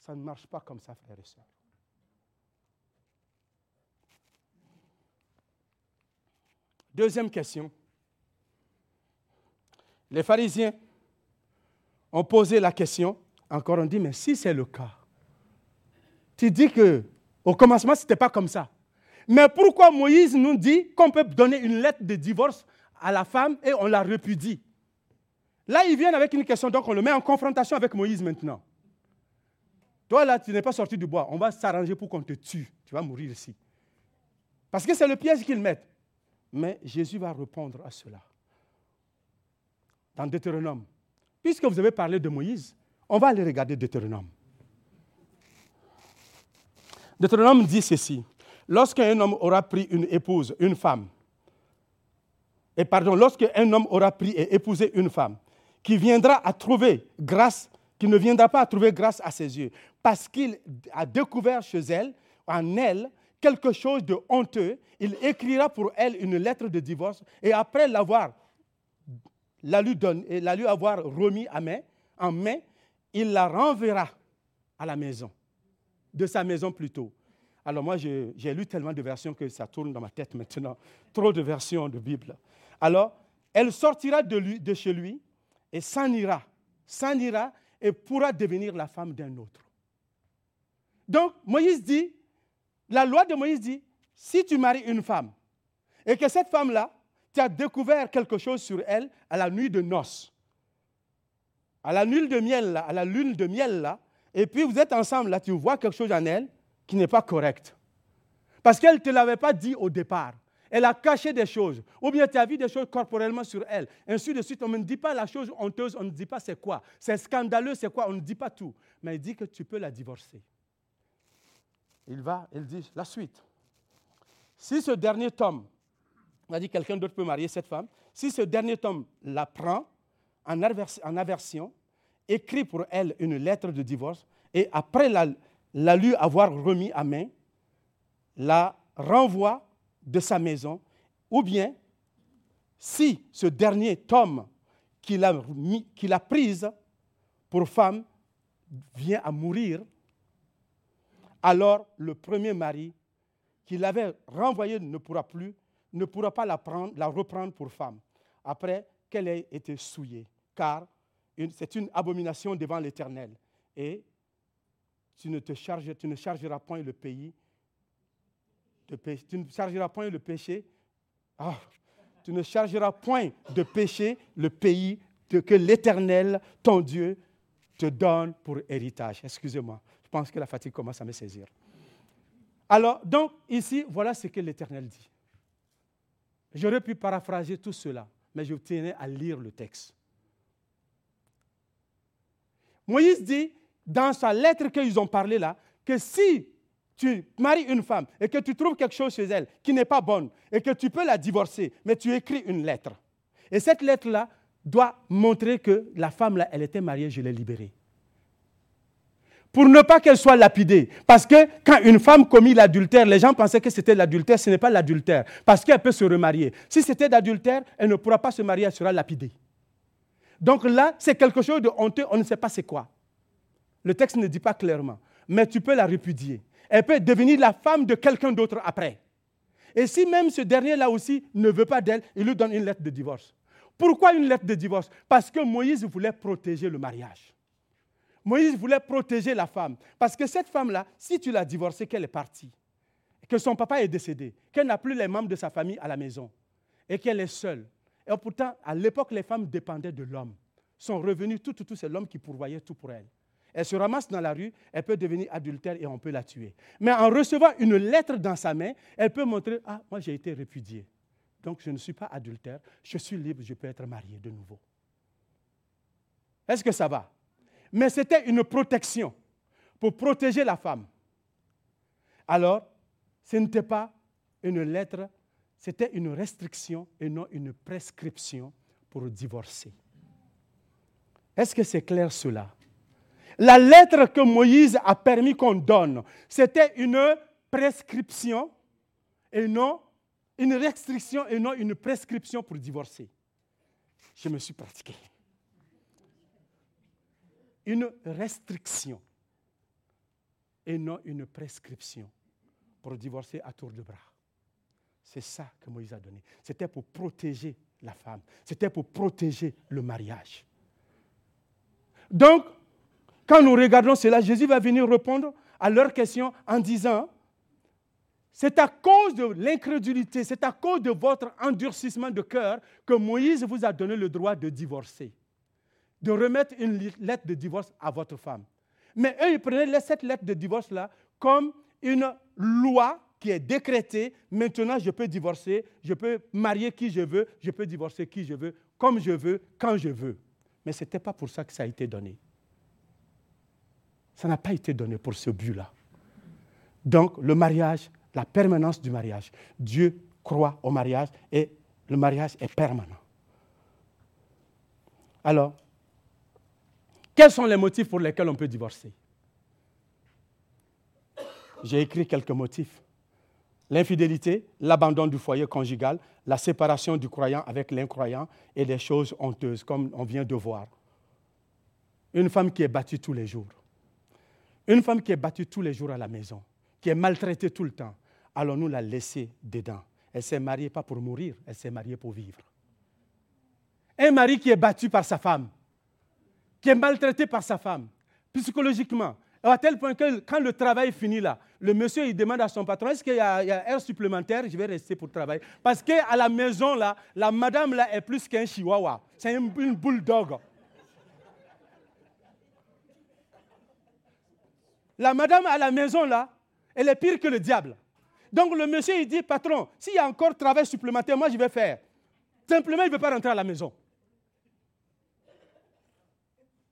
Ça ne marche pas comme ça, frères et sœurs. Deuxième question. Les pharisiens ont posé la question. Encore, on dit, mais si c'est le cas, tu dis que au commencement, ce n'était pas comme ça. Mais pourquoi Moïse nous dit qu'on peut donner une lettre de divorce à la femme et on la repudie Là, ils viennent avec une question, donc on le met en confrontation avec Moïse maintenant. Toi, là, tu n'es pas sorti du bois. On va s'arranger pour qu'on te tue. Tu vas mourir ici. Parce que c'est le piège qu'ils mettent. Mais Jésus va répondre à cela. Dans Deutéronome. Puisque vous avez parlé de Moïse, on va aller regarder Deutéronome. Deutéronome dit ceci. Lorsqu'un homme aura pris une épouse, une femme, et pardon, lorsqu'un homme aura pris et épousé une femme, qui viendra à trouver grâce, qui ne viendra pas à trouver grâce à ses yeux, parce qu'il a découvert chez elle, en elle, quelque chose de honteux, il écrira pour elle une lettre de divorce, et après l'avoir la lui, donne, la lui avoir remis à main, en main, il la renverra à la maison, de sa maison plutôt. Alors moi, j'ai lu tellement de versions que ça tourne dans ma tête maintenant, trop de versions de Bible. Alors, elle sortira de chez lui et s'en ira, s'en ira et pourra devenir la femme d'un autre. Donc, Moïse dit, la loi de Moïse dit, si tu maries une femme et que cette femme-là, tu as découvert quelque chose sur elle à la nuit de noces, à la nuit de miel, là, à la lune de miel, là, et puis vous êtes ensemble, là, tu vois quelque chose en elle qui n'est pas correct. Parce qu'elle ne te l'avait pas dit au départ. Elle a caché des choses. Ou bien tu as vu des choses corporellement sur elle. Ainsi de suite, on ne dit pas la chose honteuse, on ne dit pas c'est quoi. C'est scandaleux, c'est quoi, on ne dit pas tout. Mais il dit que tu peux la divorcer. Il va, il dit la suite. Si ce dernier tome, on a dit quelqu'un d'autre peut marier cette femme, si ce dernier tome la prend en, aversion, écrit pour elle une lettre de divorce, et après la, la lui avoir remis à main, la renvoie de sa maison, ou bien si ce dernier tome qu'il a, prise pour femme vient à mourir, alors le premier mari qui l'avait renvoyé ne pourra plus, ne pourra pas la reprendre pour femme, après qu'elle ait été souillée, car c'est une abomination devant l'Éternel. Et tu ne, te charges, tu ne chargeras point le pays Tu ne chargeras point le péché. Ah, tu ne chargeras point de péché le pays que l'Éternel, ton Dieu, te donne pour héritage. Excusez-moi, je pense que la fatigue commence à me saisir. Alors, donc, ici, voilà ce que l'Éternel dit. J'aurais pu paraphraser tout cela, mais je tenais à lire le texte. Moïse dit, dans sa lettre qu'ils ont parlé là, que si tu maries une femme et que tu trouves quelque chose chez elle qui n'est pas bonne et que tu peux la divorcer, mais tu écris une lettre. Et cette lettre-là doit montrer que la femme-là, elle était mariée, je l'ai libérée. Pour ne pas qu'elle soit lapidée. Parce que quand une femme commet l'adultère, les gens pensaient que c'était l'adultère, ce n'est pas l'adultère. Parce qu'elle peut se remarier. Si c'était l'adultère, elle ne pourra pas se marier, elle sera lapidée. Donc là, c'est quelque chose de honteux, on ne sait pas c'est quoi. Le texte ne dit pas clairement. Mais tu peux la répudier elle peut devenir la femme de quelqu'un d'autre après. Et si même ce dernier-là aussi ne veut pas d'elle, il lui donne une lettre de divorce. Pourquoi une lettre de divorce? Parce que Moïse voulait protéger le mariage. Moïse voulait protéger la femme. Parce que cette femme-là, si tu l'as divorcée, qu'elle est partie, que son papa est décédé, qu'elle n'a plus les membres de sa famille à la maison, et qu'elle est seule. Et pourtant, à l'époque, les femmes dépendaient de l'homme. Son revenu, tout, tout, tout, c'est l'homme qui pourvoyait tout pour elle elle se ramasse dans la rue, elle peut devenir adultère et on peut la tuer. Mais en recevant une lettre dans sa main, elle peut montrer, ah, moi j'ai été répudiée. Donc je ne suis pas adultère, je suis libre, je peux être mariée de nouveau. Est-ce que ça va? Mais c'était une protection pour protéger la femme. Alors, ce n'était pas une lettre, c'était une restriction et non une prescription pour divorcer. Est-ce que c'est clair cela? La lettre que Moïse a permis qu'on donne, c'était une prescription et non une restriction et non une prescription pour divorcer. Je me suis pratiqué. Une restriction et non une prescription pour divorcer à tour de bras. C'est ça que Moïse a donné. C'était pour protéger la femme. C'était pour protéger le mariage. Donc, quand nous regardons cela, Jésus va venir répondre à leurs questions en disant, c'est à cause de l'incrédulité, c'est à cause de votre endurcissement de cœur que Moïse vous a donné le droit de divorcer, de remettre une lettre de divorce à votre femme. Mais eux, ils prenaient cette lettre de divorce-là comme une loi qui est décrétée. Maintenant, je peux divorcer, je peux marier qui je veux, je peux divorcer qui je veux, comme je veux, quand je veux. Mais ce n'était pas pour ça que ça a été donné. Ça n'a pas été donné pour ce but-là. Donc, le mariage, la permanence du mariage. Dieu croit au mariage et le mariage est permanent. Alors, quels sont les motifs pour lesquels on peut divorcer? J'ai écrit quelques motifs. L'infidélité, l'abandon du foyer conjugal, la séparation du croyant avec l'incroyant et des choses honteuses, comme on vient de voir. Une femme qui est battue tous les jours. Une femme qui est battue tous les jours à la maison, qui est maltraitée tout le temps, allons-nous la laisser dedans? Elle s'est mariée pas pour mourir, elle s'est mariée pour vivre. Un mari qui est battu par sa femme, qui est maltraité par sa femme, psychologiquement, à tel point que quand le travail finit là, le monsieur il demande à son patron est-ce qu'il y, a, heure supplémentaire? Je vais rester pour travailler. Parce qu'à la maison là, la madame là est plus qu'un chihuahua. C'est une, une bulldog. La madame à la maison, là, elle est pire que le diable. Donc le monsieur, il dit, patron, s'il y a encore travail supplémentaire, moi, je vais faire. Simplement, il ne veut pas rentrer à la maison.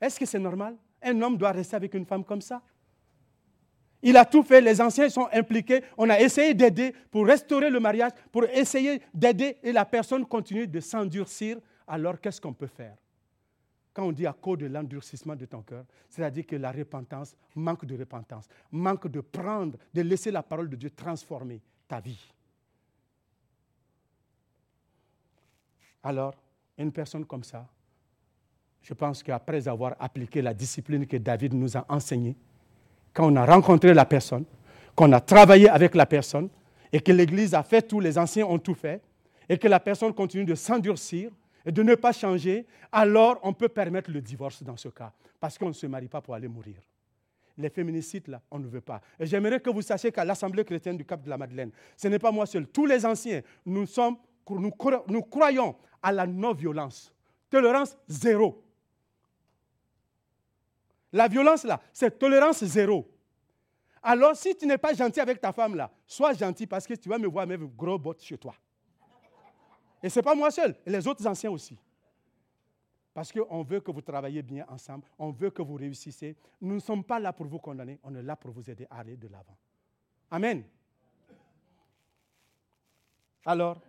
Est-ce que c'est normal? Un homme doit rester avec une femme comme ça? Il a tout fait, les anciens sont impliqués, on a essayé d'aider pour restaurer le mariage, pour essayer d'aider et la personne continue de s'endurcir. Alors qu'est-ce qu'on peut faire? Quand on dit à cause de l'endurcissement de ton cœur, c'est-à-dire que la repentance, manque de repentance, manque de prendre, de laisser la parole de Dieu transformer ta vie. Alors, une personne comme ça, je pense qu'après avoir appliqué la discipline que David nous a enseignée, quand on a rencontré la personne, qu'on a travaillé avec la personne, et que l'Église a fait tout, les anciens ont tout fait, et que la personne continue de s'endurcir, et de ne pas changer, alors on peut permettre le divorce dans ce cas, parce qu'on ne se marie pas pour aller mourir. les féminicides, là, on ne veut pas. Et j'aimerais que vous sachiez qu'à l'Assemblée chrétienne du Cap de la Madeleine, ce n'est pas moi seul, tous les anciens, nous, sommes, nous, croyons à la non-violence. Tolérance zéro. La violence, là, c'est tolérance zéro. Alors, si tu n'es pas gentil avec ta femme, là, sois gentil parce que tu vas me voir avec gros bottes chez toi. Et ce n'est pas moi seul, les autres anciens aussi. Parce qu'on veut que vous travaillez bien ensemble, on veut que vous réussissez. Nous ne sommes pas là pour vous condamner, on est là pour vous aider à aller de l'avant. Amen. Alors,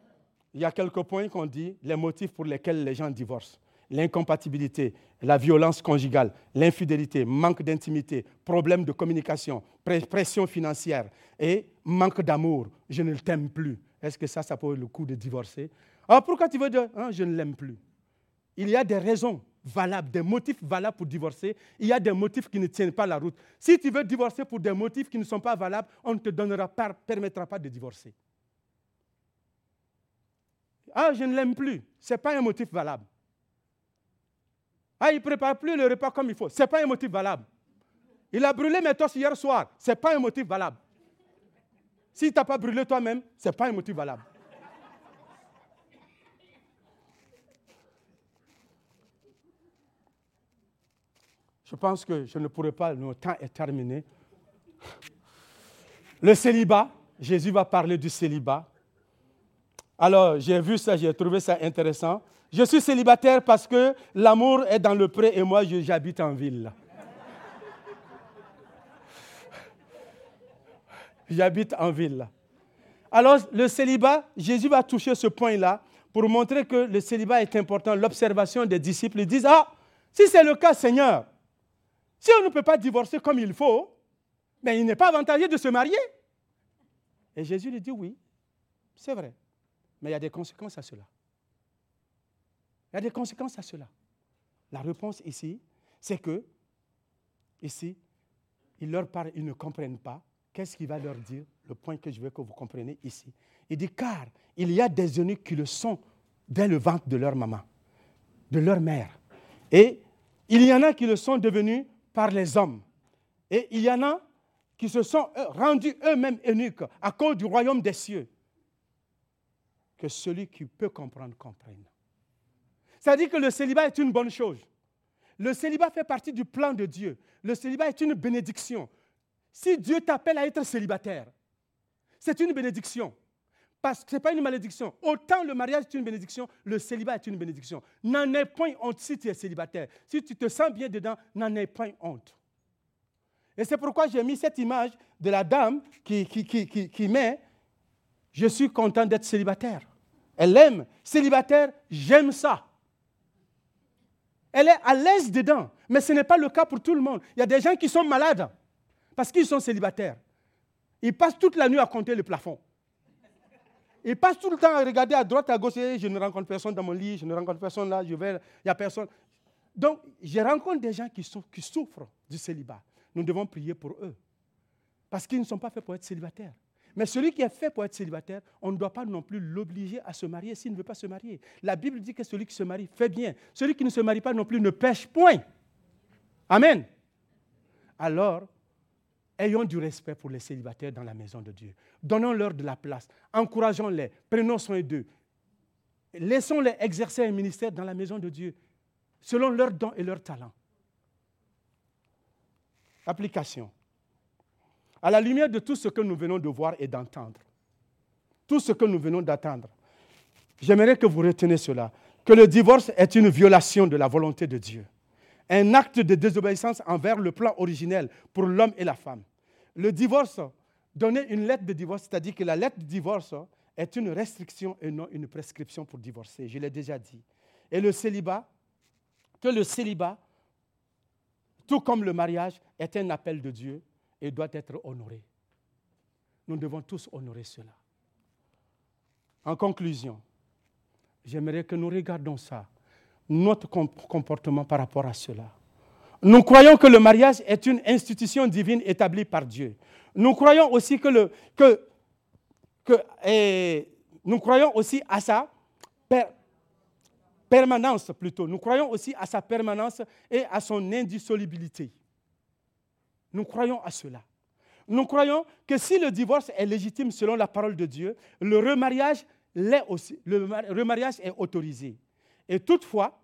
il y a quelques points qu'on dit, les motifs pour lesquels les gens divorcent. L'incompatibilité, la violence conjugale, l'infidélité, manque d'intimité, problème de communication, pression financière et manque d'amour. Je ne t'aime plus. Est-ce que ça, ça peut le coup de divorcer? Alors pourquoi tu veux dire, hein, je ne l'aime plus? Il y a des raisons valables, des motifs valables pour divorcer. Il y a des motifs qui ne tiennent pas la route. Si tu veux divorcer pour des motifs qui ne sont pas valables, on ne te donnera pas, permettra pas de divorcer. Ah, je ne l'aime plus. Ce n'est pas un motif valable. Ah, il ne prépare plus le repas comme il faut. Ce n'est pas un motif valable. Il a brûlé mes tosses hier soir. Ce n'est pas un motif valable. Si tu n'as pas brûlé toi-même, ce n'est pas un motif valable. Je pense que je ne pourrai pas, le temps est terminé. Le célibat, Jésus va parler du célibat. Alors, j'ai vu ça, j'ai trouvé ça intéressant. Je suis célibataire parce que l'amour est dans le pré et moi, j'habite en ville. J'habite en ville. Alors, le célibat, Jésus va toucher ce point-là pour montrer que le célibat est important. L'observation des disciples, ils disent, ah, si c'est le cas, Seigneur, si on ne peut pas divorcer comme il faut, mais ben, il n'est pas avantageux de se marier. Et Jésus lui dit oui, c'est vrai. Mais il y a des conséquences à cela. Il y a des conséquences à cela. La réponse ici, c'est que, ici, il leur parle, ils ne comprennent pas. Qu'est-ce qu'il va leur dire? Le point que je veux que vous compreniez ici. Il dit, car il y a des eunuques qui le sont dès le ventre de leur maman, de leur mère. Et il y en a qui le sont devenus par les hommes. Et il y en a qui se sont rendus eux-mêmes eunuques à cause du royaume des cieux. Que celui qui peut comprendre comprenne. C'est-à-dire que le célibat est une bonne chose. Le célibat fait partie du plan de Dieu. Le célibat est une bénédiction. Si Dieu t'appelle à être célibataire, c'est une bénédiction. Parce que ce n'est pas une malédiction. Autant le mariage est une bénédiction, le célibat est une bénédiction. N'en aie point honte si tu es célibataire. Si tu te sens bien dedans, n'en aie point honte. Et c'est pourquoi j'ai mis cette image de la dame qui, qui, qui, qui met Je suis content d'être célibataire. Elle aime. Célibataire, j'aime ça. Elle est à l'aise dedans. Mais ce n'est pas le cas pour tout le monde. Il y a des gens qui sont malades parce qu'ils sont célibataires. Ils passent toute la nuit à compter le plafond. Il passe tout le temps à regarder à droite, à gauche, et je ne rencontre personne dans mon lit, je ne rencontre personne là, je vais, il n'y a personne. Donc, je rencontre des gens qui, qui souffrent du célibat. Nous devons prier pour eux. Parce qu'ils ne sont pas faits pour être célibataires. Mais celui qui est fait pour être célibataire, on ne doit pas non plus l'obliger à se marier s'il ne veut pas se marier. La Bible dit que celui qui se marie fait bien. Celui qui ne se marie pas non plus ne pêche point. Amen. Alors, Ayons du respect pour les célibataires dans la maison de Dieu. Donnons-leur de la place. Encourageons-les. Prenons soin d'eux. Laissons-les exercer un ministère dans la maison de Dieu, selon leurs dons et leurs talents. Application. À la lumière de tout ce que nous venons de voir et d'entendre, tout ce que nous venons d'attendre, j'aimerais que vous reteniez cela, que le divorce est une violation de la volonté de Dieu un acte de désobéissance envers le plan originel pour l'homme et la femme. Le divorce, donner une lettre de divorce, c'est-à-dire que la lettre de divorce est une restriction et non une prescription pour divorcer. Je l'ai déjà dit. Et le célibat, que le célibat, tout comme le mariage, est un appel de Dieu et doit être honoré. Nous devons tous honorer cela. En conclusion, j'aimerais que nous regardions ça notre comportement par rapport à cela. Nous croyons que le mariage est une institution divine établie par Dieu. Nous croyons aussi que le, que, que nous croyons aussi à sa permanence plutôt. Nous croyons aussi à sa permanence et à son indissolubilité. Nous croyons à cela. Nous croyons que si le divorce est légitime selon la parole de Dieu, le remariage, l'est aussi, le remariage est autorisé. Et toutefois,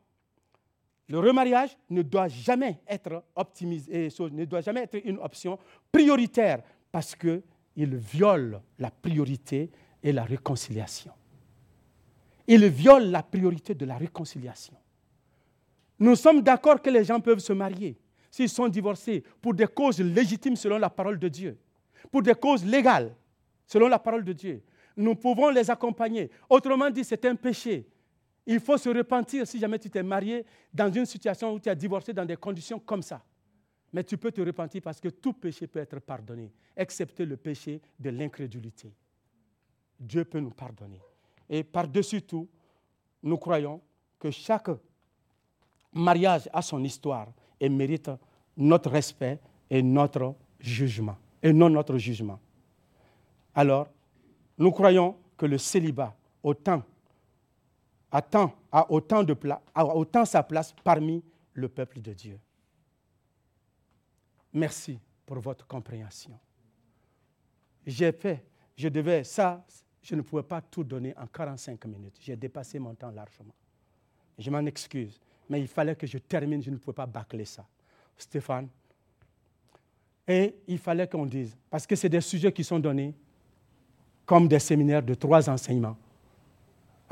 le remariage ne doit jamais être optimisé, ne doit jamais être une option prioritaire parce qu'il viole la priorité et la réconciliation. Il viole la priorité de la réconciliation. Nous sommes d'accord que les gens peuvent se marier s'ils sont divorcés pour des causes légitimes selon la parole de Dieu, pour des causes légales selon la parole de Dieu. Nous pouvons les accompagner. Autrement dit, c'est un péché. Il faut se repentir si jamais tu t'es marié dans une situation où tu as divorcé dans des conditions comme ça. Mais tu peux te repentir parce que tout péché peut être pardonné, excepté le péché de l'incrédulité. Dieu peut nous pardonner. Et par-dessus tout, nous croyons que chaque mariage a son histoire et mérite notre respect et notre jugement, et non notre jugement. Alors, nous croyons que le célibat autant, a autant, de a autant sa place parmi le peuple de Dieu. Merci pour votre compréhension. J'ai fait, je devais, ça, je ne pouvais pas tout donner en 45 minutes. J'ai dépassé mon temps largement. Je m'en excuse mais il fallait que je termine, je ne pouvais pas bâcler ça. Stéphane. Et il fallait qu'on dise, parce que c'est des sujets qui sont donnés comme des séminaires de trois enseignements.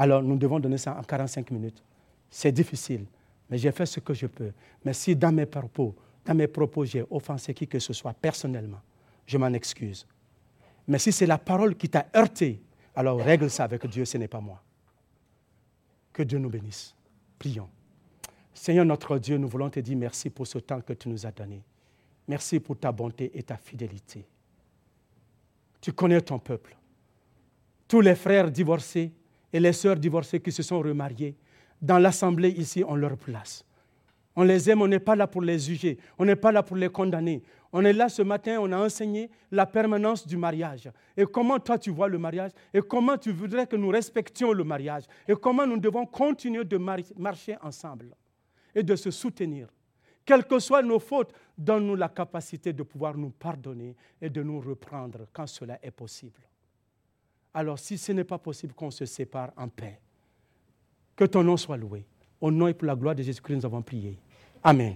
Alors nous devons donner ça en 45 minutes. C'est difficile, mais j'ai fait ce que je peux. Mais si dans mes propos, dans mes propos, j'ai offensé qui que ce soit personnellement, je m'en excuse. Mais si c'est la parole qui t'a heurté, alors règle ça avec Dieu, ce n'est pas moi. Que Dieu nous bénisse. Prions. Seigneur notre Dieu, nous voulons te dire merci pour ce temps que tu nous as donné. Merci pour ta bonté et ta fidélité. Tu connais ton peuple. Tous les frères divorcés et les sœurs divorcées qui se sont remariés, dans l'assemblée ici, on leur place. On les aime, on n'est pas là pour les juger, on n'est pas là pour les condamner. On est là ce matin, on a enseigné la permanence du mariage. Et comment toi tu vois le mariage? Et comment tu voudrais que nous respections le mariage? Et comment nous devons continuer de marcher ensemble et de se soutenir? Quelles que soient nos fautes, donne-nous la capacité de pouvoir nous pardonner et de nous reprendre quand cela est possible. Alors si ce n'est pas possible qu'on se sépare en paix, que ton nom soit loué. Au nom et pour la gloire de Jésus-Christ, nous avons prié. Amen.